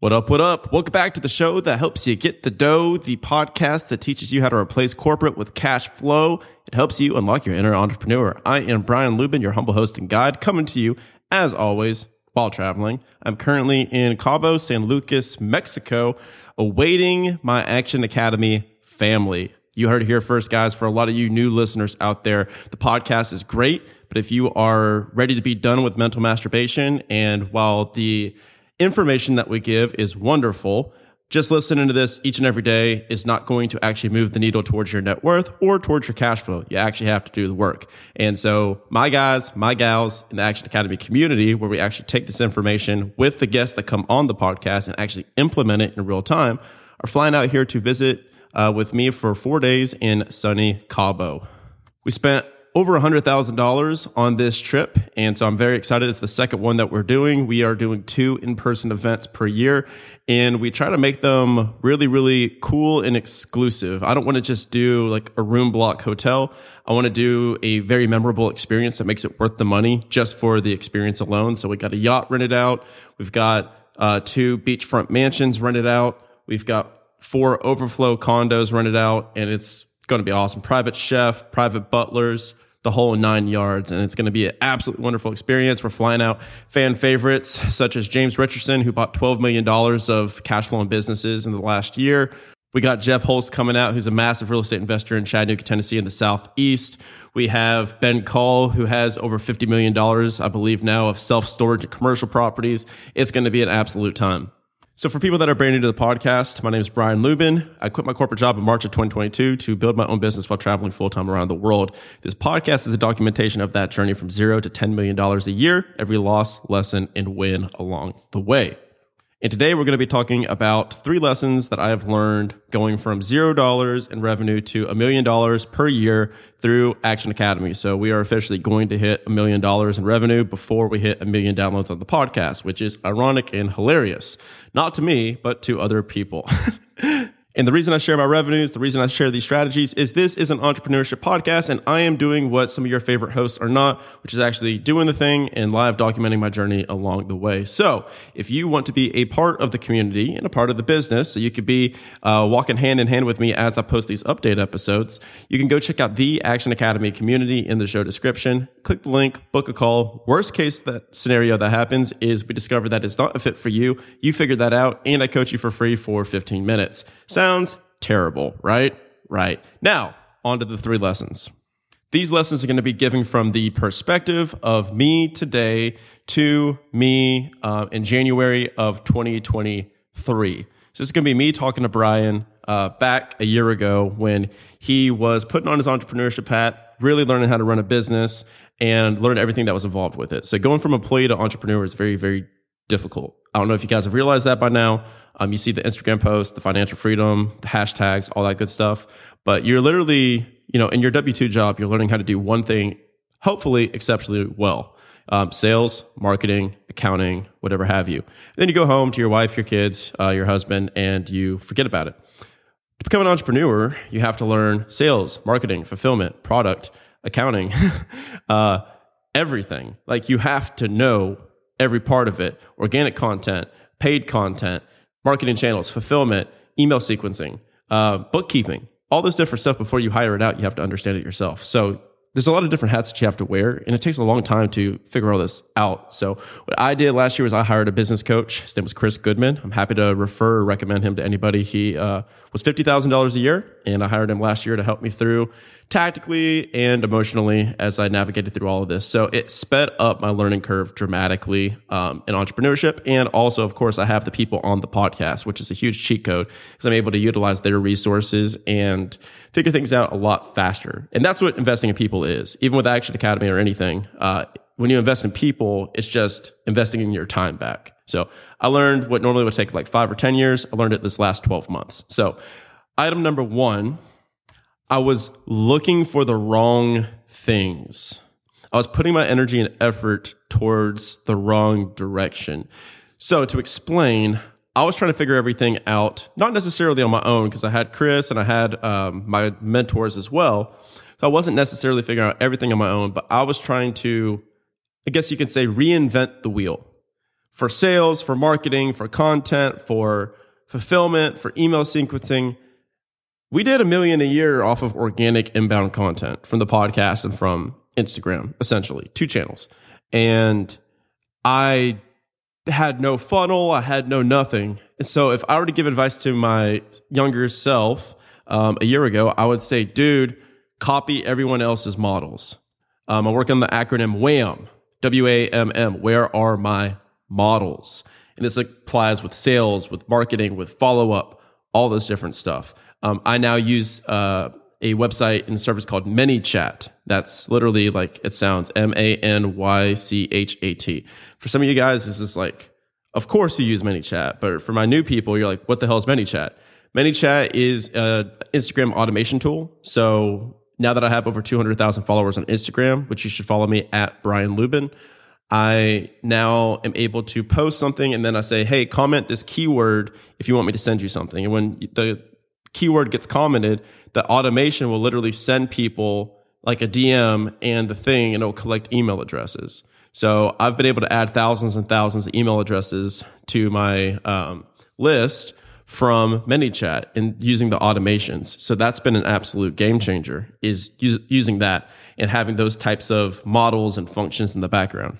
What up, what up? Welcome back to the show that helps you get the dough, the podcast that teaches you how to replace corporate with cash flow. It helps you unlock your inner entrepreneur. I am Brian Luebben, your humble host and guide, coming to you, as always, while traveling. I'm currently in Cabo San Lucas, Mexico, awaiting my Action Academy family. You heard it here first, guys. For a lot of you new listeners out there, the podcast is great, but if you are ready to be done with mental masturbation, and while the information that we give is wonderful. Just listening to this each and every day is not going to actually move the needle towards your net worth or towards your cash flow. You actually have to do the work. And so, my guys, my gals in the Action Academy community, where we actually take this information with the guests that come on the podcast and actually implement it in real time, are flying out here to visit uh, with me for four days in sunny Cabo. We spent over $100,000 on this trip. And so I'm very excited. It's the second one that we're doing. We are doing two in person events per year, and we try to make them really, really cool and exclusive. I don't want to just do like a room block hotel. I want to do a very memorable experience that makes it worth the money just for the experience alone. So we got a yacht rented out. We've got uh, two beachfront mansions rented out. We've got four overflow condos rented out, and it's going to be awesome. Private chef, private butlers, the whole nine yards. And it's going to be an absolutely wonderful experience. We're flying out fan favorites such as James Richardson, who bought $12 million of cash flowing businesses in the last year. We got Jeff Holst coming out, who's a massive real estate investor in Chattanooga, Tennessee, in the Southeast. We have Ben Call, who has over $50 million, I believe, now of self storage and commercial properties. It's going to be an absolute time. So, for people that are brand new to the podcast, my name is Brian Luebben. I quit my corporate job in March of 2022 to build my own business while traveling full time around the world. This podcast is a documentation of that journey from zero to $10 million a year, every loss, lesson, and win along the way. And today we're going to be talking about three lessons that I have learned going from zero dollars in revenue to a million dollars per year through Action Academy. So we are officially going to hit a million dollars in revenue before we hit a million downloads on the podcast, which is ironic and hilarious. Not to me, but to other people. And the reason I share my revenues, the reason I share these strategies is this is an entrepreneurship podcast and I am doing what some of your favorite hosts are not, which is actually doing the thing and live documenting my journey along the way. So if you want to be a part of the community and a part of the business, so you could be uh, walking hand in hand with me as I post these update episodes, you can go check out the Action Academy community in the show description. Click the link, book a call. Worst case that scenario that happens is we discover that it's not a fit for you. You figure that out and I coach you for free for 15 minutes. Sounds sounds terrible, right? Right. Now, on to the three lessons. These lessons are going to be given from the perspective of me today to me uh, in January of 2023. So this is going to be me talking to Brian uh, back a year ago when he was putting on his entrepreneurship hat, really learning how to run a business and learn everything that was involved with it. So going from employee to entrepreneur is very, very difficult. I don't know if you guys have realized that by now. Um, you see the Instagram post, the financial freedom, the hashtags, all that good stuff. But you're literally, you know, in your W 2 job, you're learning how to do one thing, hopefully exceptionally well um, sales, marketing, accounting, whatever have you. And then you go home to your wife, your kids, uh, your husband, and you forget about it. To become an entrepreneur, you have to learn sales, marketing, fulfillment, product, accounting, uh, everything. Like you have to know every part of it organic content, paid content, marketing channels, fulfillment, email sequencing, uh, bookkeeping, all this different stuff before you hire it out. You have to understand it yourself. So there's a lot of different hats that you have to wear, and it takes a long time to figure all this out. So, what I did last year was I hired a business coach. His name was Chris Goodman. I'm happy to refer or recommend him to anybody. He uh, was $50,000 a year, and I hired him last year to help me through tactically and emotionally as I navigated through all of this. So it sped up my learning curve dramatically um, in entrepreneurship. And also, of course, I have the people on the podcast, which is a huge cheat code because I'm able to utilize their resources and figure things out a lot faster. And that's what investing in people is. Even with Action Academy or anything, uh, when you invest in people, it's just investing in your time back. So I learned what normally would take like five or 10 years. I learned it this last 12 months. So item number one I was looking for the wrong things. I was putting my energy and effort towards the wrong direction. So, to explain, I was trying to figure everything out, not necessarily on my own, because I had Chris and I had um, my mentors as well. So, I wasn't necessarily figuring out everything on my own, but I was trying to, I guess you could say, reinvent the wheel for sales, for marketing, for content, for fulfillment, for email sequencing. We did a million a year off of organic inbound content from the podcast and from Instagram, essentially, two channels. And I had no funnel, I had no nothing. So if I were to give advice to my younger self um, a year ago, I would say, dude, copy everyone else's models. Um, I work on the acronym WAM, W A M M. Where are my models? And this applies with sales, with marketing, with follow up, all this different stuff. Um, I now use uh, a website and service called ManyChat. That's literally like it sounds M A N Y C H A T. For some of you guys, this is like, of course you use ManyChat, but for my new people, you're like, what the hell is ManyChat? ManyChat is an Instagram automation tool. So now that I have over 200,000 followers on Instagram, which you should follow me at Brian Luebben, I now am able to post something and then I say, hey, comment this keyword if you want me to send you something. And when the keyword gets commented, the automation will literally send people like a DM and the thing and it'll collect email addresses. So I've been able to add thousands and thousands of email addresses to my um, list from ManyChat and using the automations. So that's been an absolute game changer is using that and having those types of models and functions in the background.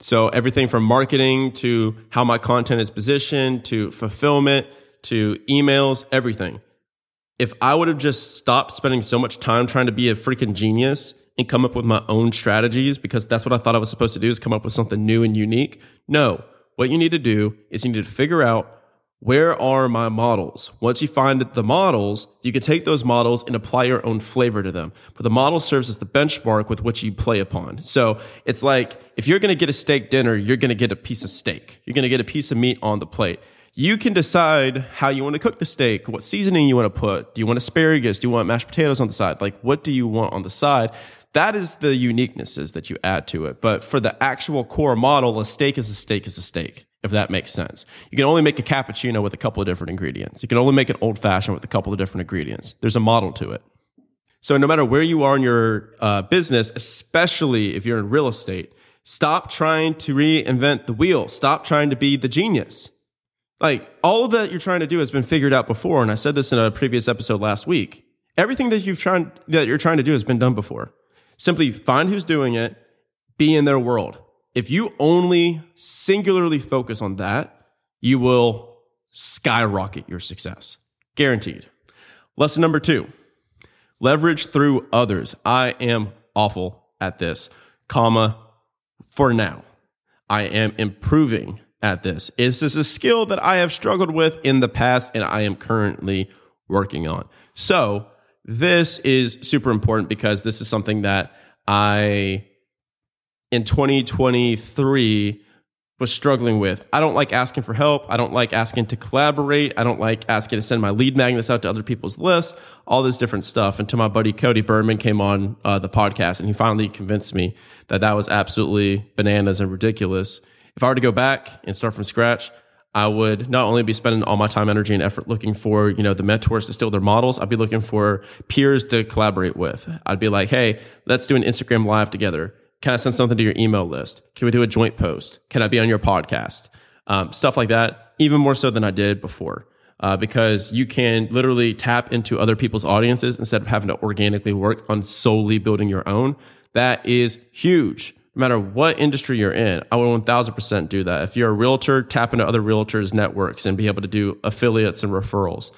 So everything from marketing to how my content is positioned to fulfillment to emails, everything. If I would have just stopped spending so much time trying to be a freaking genius and come up with my own strategies because that's what I thought I was supposed to do is come up with something new and unique. No, what you need to do is you need to figure out where are my models? Once you find the models, you can take those models and apply your own flavor to them. But the model serves as the benchmark with which you play upon. So it's like if you're going to get a steak dinner, you're going to get a piece of steak. You're going to get a piece of meat on the plate. You can decide how you want to cook the steak, what seasoning you want to put. Do you want asparagus? Do you want mashed potatoes on the side? Like, what do you want on the side? That is the uniquenesses that you add to it. But for the actual core model, a steak is a steak is a steak if that makes sense. You can only make a cappuccino with a couple of different ingredients. You can only make an old fashioned with a couple of different ingredients. There's a model to it. So no matter where you are in your uh, business, especially if you're in real estate, stop trying to reinvent the wheel. Stop trying to be the genius. Like all that you're trying to do has been figured out before. And I said this in a previous episode last week. Everything that you've tried that you're trying to do has been done before. Simply find who's doing it, be in their world if you only singularly focus on that, you will skyrocket your success. Guaranteed. Lesson number two leverage through others. I am awful at this, comma, for now. I am improving at this. This is a skill that I have struggled with in the past and I am currently working on. So, this is super important because this is something that I in 2023 was struggling with. I don't like asking for help. I don't like asking to collaborate. I don't like asking to send my lead magnets out to other people's lists, all this different stuff. Until my buddy Cody Berman came on uh, the podcast and he finally convinced me that that was absolutely bananas and ridiculous. If I were to go back and start from scratch, I would not only be spending all my time, energy, and effort looking for, you know, the mentors to steal their models, I'd be looking for peers to collaborate with. I'd be like, hey, let's do an Instagram live together can I send something to your email list? Can we do a joint post? Can I be on your podcast? Um, stuff like that, even more so than I did before. Uh, because you can literally tap into other people's audiences instead of having to organically work on solely building your own. That is huge. No matter what industry you're in, I would 1000% do that. If you're a realtor, tap into other realtors' networks and be able to do affiliates and referrals.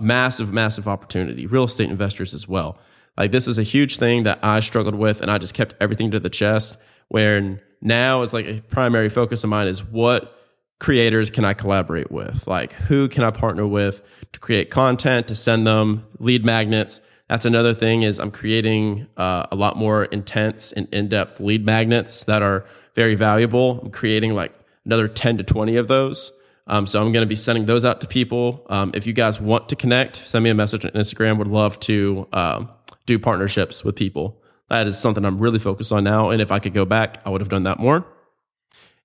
Massive, massive opportunity. Real estate investors as well. Like this is a huge thing that I struggled with, and I just kept everything to the chest. Where now is like a primary focus of mine is what creators can I collaborate with? Like who can I partner with to create content, to send them lead magnets? That's another thing is I'm creating uh, a lot more intense and in-depth lead magnets that are very valuable. I'm creating like another 10 to 20 of those. Um, so I'm going to be sending those out to people. Um, if you guys want to connect, send me a message on Instagram. Would love to um, do partnerships with people. That is something I'm really focused on now. And if I could go back, I would have done that more.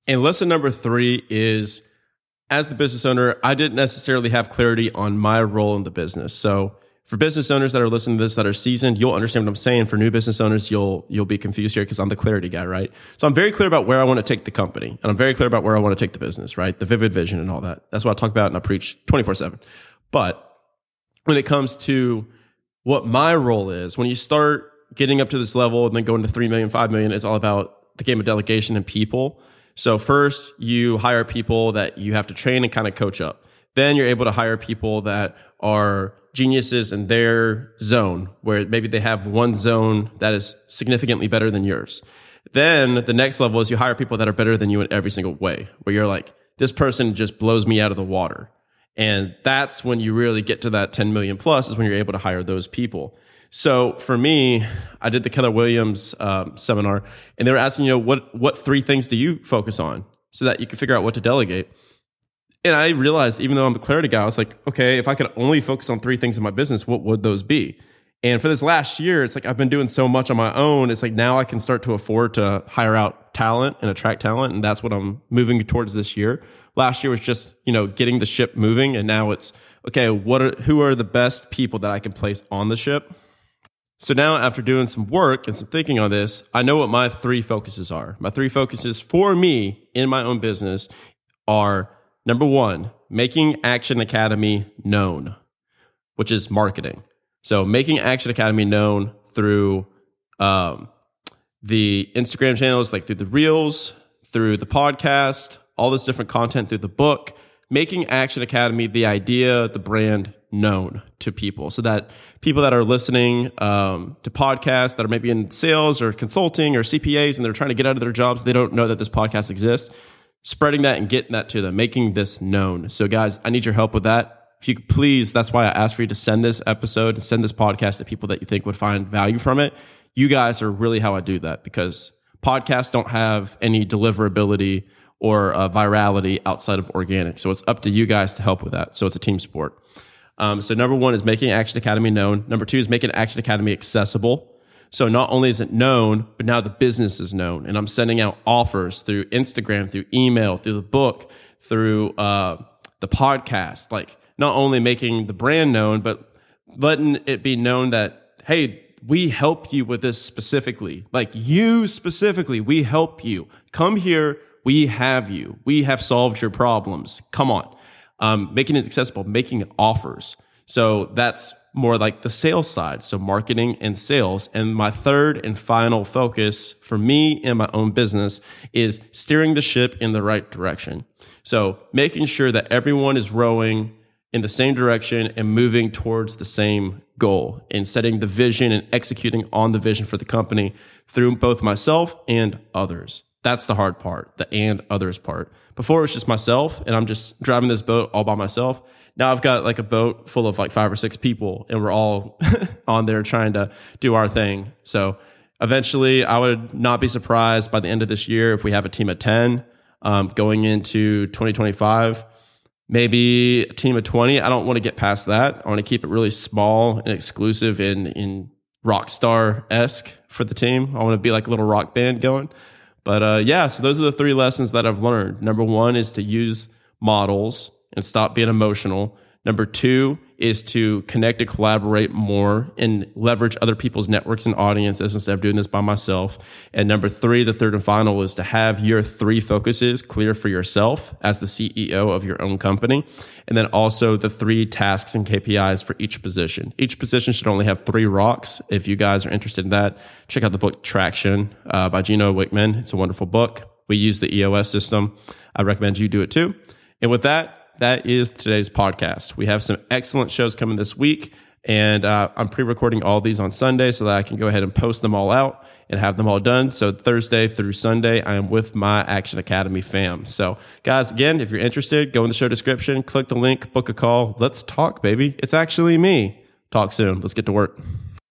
And lesson number three is as the business owner, I didn't necessarily have clarity on my role in the business. So for business owners that are listening to this that are seasoned, you'll understand what I'm saying. For new business owners, you'll you'll be confused here because I'm the clarity guy, right? So I'm very clear about where I want to take the company, and I'm very clear about where I want to take the business, right? The vivid vision and all that. That's what I talk about and I preach 24 seven. But when it comes to what my role is, when you start getting up to this level and then going to 3 million, 5 million, it's all about the game of delegation and people. So first you hire people that you have to train and kind of coach up. Then you're able to hire people that are geniuses in their zone, where maybe they have one zone that is significantly better than yours. Then the next level is you hire people that are better than you in every single way, where you're like, this person just blows me out of the water. And that's when you really get to that 10 million plus is when you're able to hire those people. So for me, I did the Keller Williams um, seminar, and they were asking, you know, what what three things do you focus on so that you can figure out what to delegate. And I realized, even though I'm a clarity guy, I was like, okay, if I could only focus on three things in my business, what would those be? And for this last year, it's like I've been doing so much on my own. It's like now I can start to afford to hire out talent and attract talent. And that's what I'm moving towards this year. Last year was just, you know, getting the ship moving. And now it's, okay, what are, who are the best people that I can place on the ship? So now after doing some work and some thinking on this, I know what my three focuses are. My three focuses for me in my own business are Number one, making Action Academy known, which is marketing. So making Action Academy known through um, the Instagram channels, like through the reels, through the podcast, all this different content through the book, making Action Academy the idea, the brand known to people so that people that are listening um, to podcasts that are maybe in sales or consulting or CPAs and they're trying to get out of their jobs, they don't know that this podcast exists spreading that and getting that to them, making this known. So, guys, I need your help with that. If you could please, that's why I asked for you to send this episode and send this podcast to people that you think would find value from it. You guys are really how I do that because podcasts don't have any deliverability or uh, virality outside of organic. So it's up to you guys to help with that. So it's a team sport. Um, so number one is making Action Academy known. Number two is making Action Academy accessible. So not only is it known, but now the business is known. And I'm sending out offers through Instagram, through email, through the book, through uh, the podcast. Like not only making the brand known, but letting it be known that, hey, we help you with this specifically. Like you specifically, we help you. Come here. We have you. We have solved your problems. Come on. Um, making it accessible, making offers. So that's more like the sales side, so marketing and sales. And my third and final focus for me in my own business is steering the ship in the right direction. So making sure that everyone is rowing in the same direction and moving towards the same goal and setting the vision and executing on the vision for the company through both myself and others. That's the hard part, the and others part. Before it was just myself and I'm just driving this boat all by myself now I've got like a boat full of like five or six people and we're all on there trying to do our thing. So eventually I would not be surprised by the end of this year if we have a team of 10 um, going into 2025, maybe a team of 20. I don't want to get past that. I want to keep it really small and exclusive in, in rock star esque for the team. I want to be like a little rock band going. But uh, yeah, so those are the three lessons that I've learned. Number one is to use models and stop being emotional. Number two is to connect and collaborate more and leverage other people's networks and audiences instead of doing this by myself. And number three, the third and final is to have your three focuses clear for yourself as the CEO of your own company. And then also the three tasks and KPIs for each position. Each position should only have three rocks. If you guys are interested in that, check out the book Traction uh, by Gino Wickman. It's a wonderful book. We use the EOS system. I recommend you do it too. And with that, that is today's podcast. We have some excellent shows coming this week, and uh, I'm pre recording all these on Sunday so that I can go ahead and post them all out and have them all done. So, Thursday through Sunday, I am with my Action Academy fam. So, guys, again, if you're interested, go in the show description, click the link, book a call. Let's talk, baby. It's actually me. Talk soon. Let's get to work.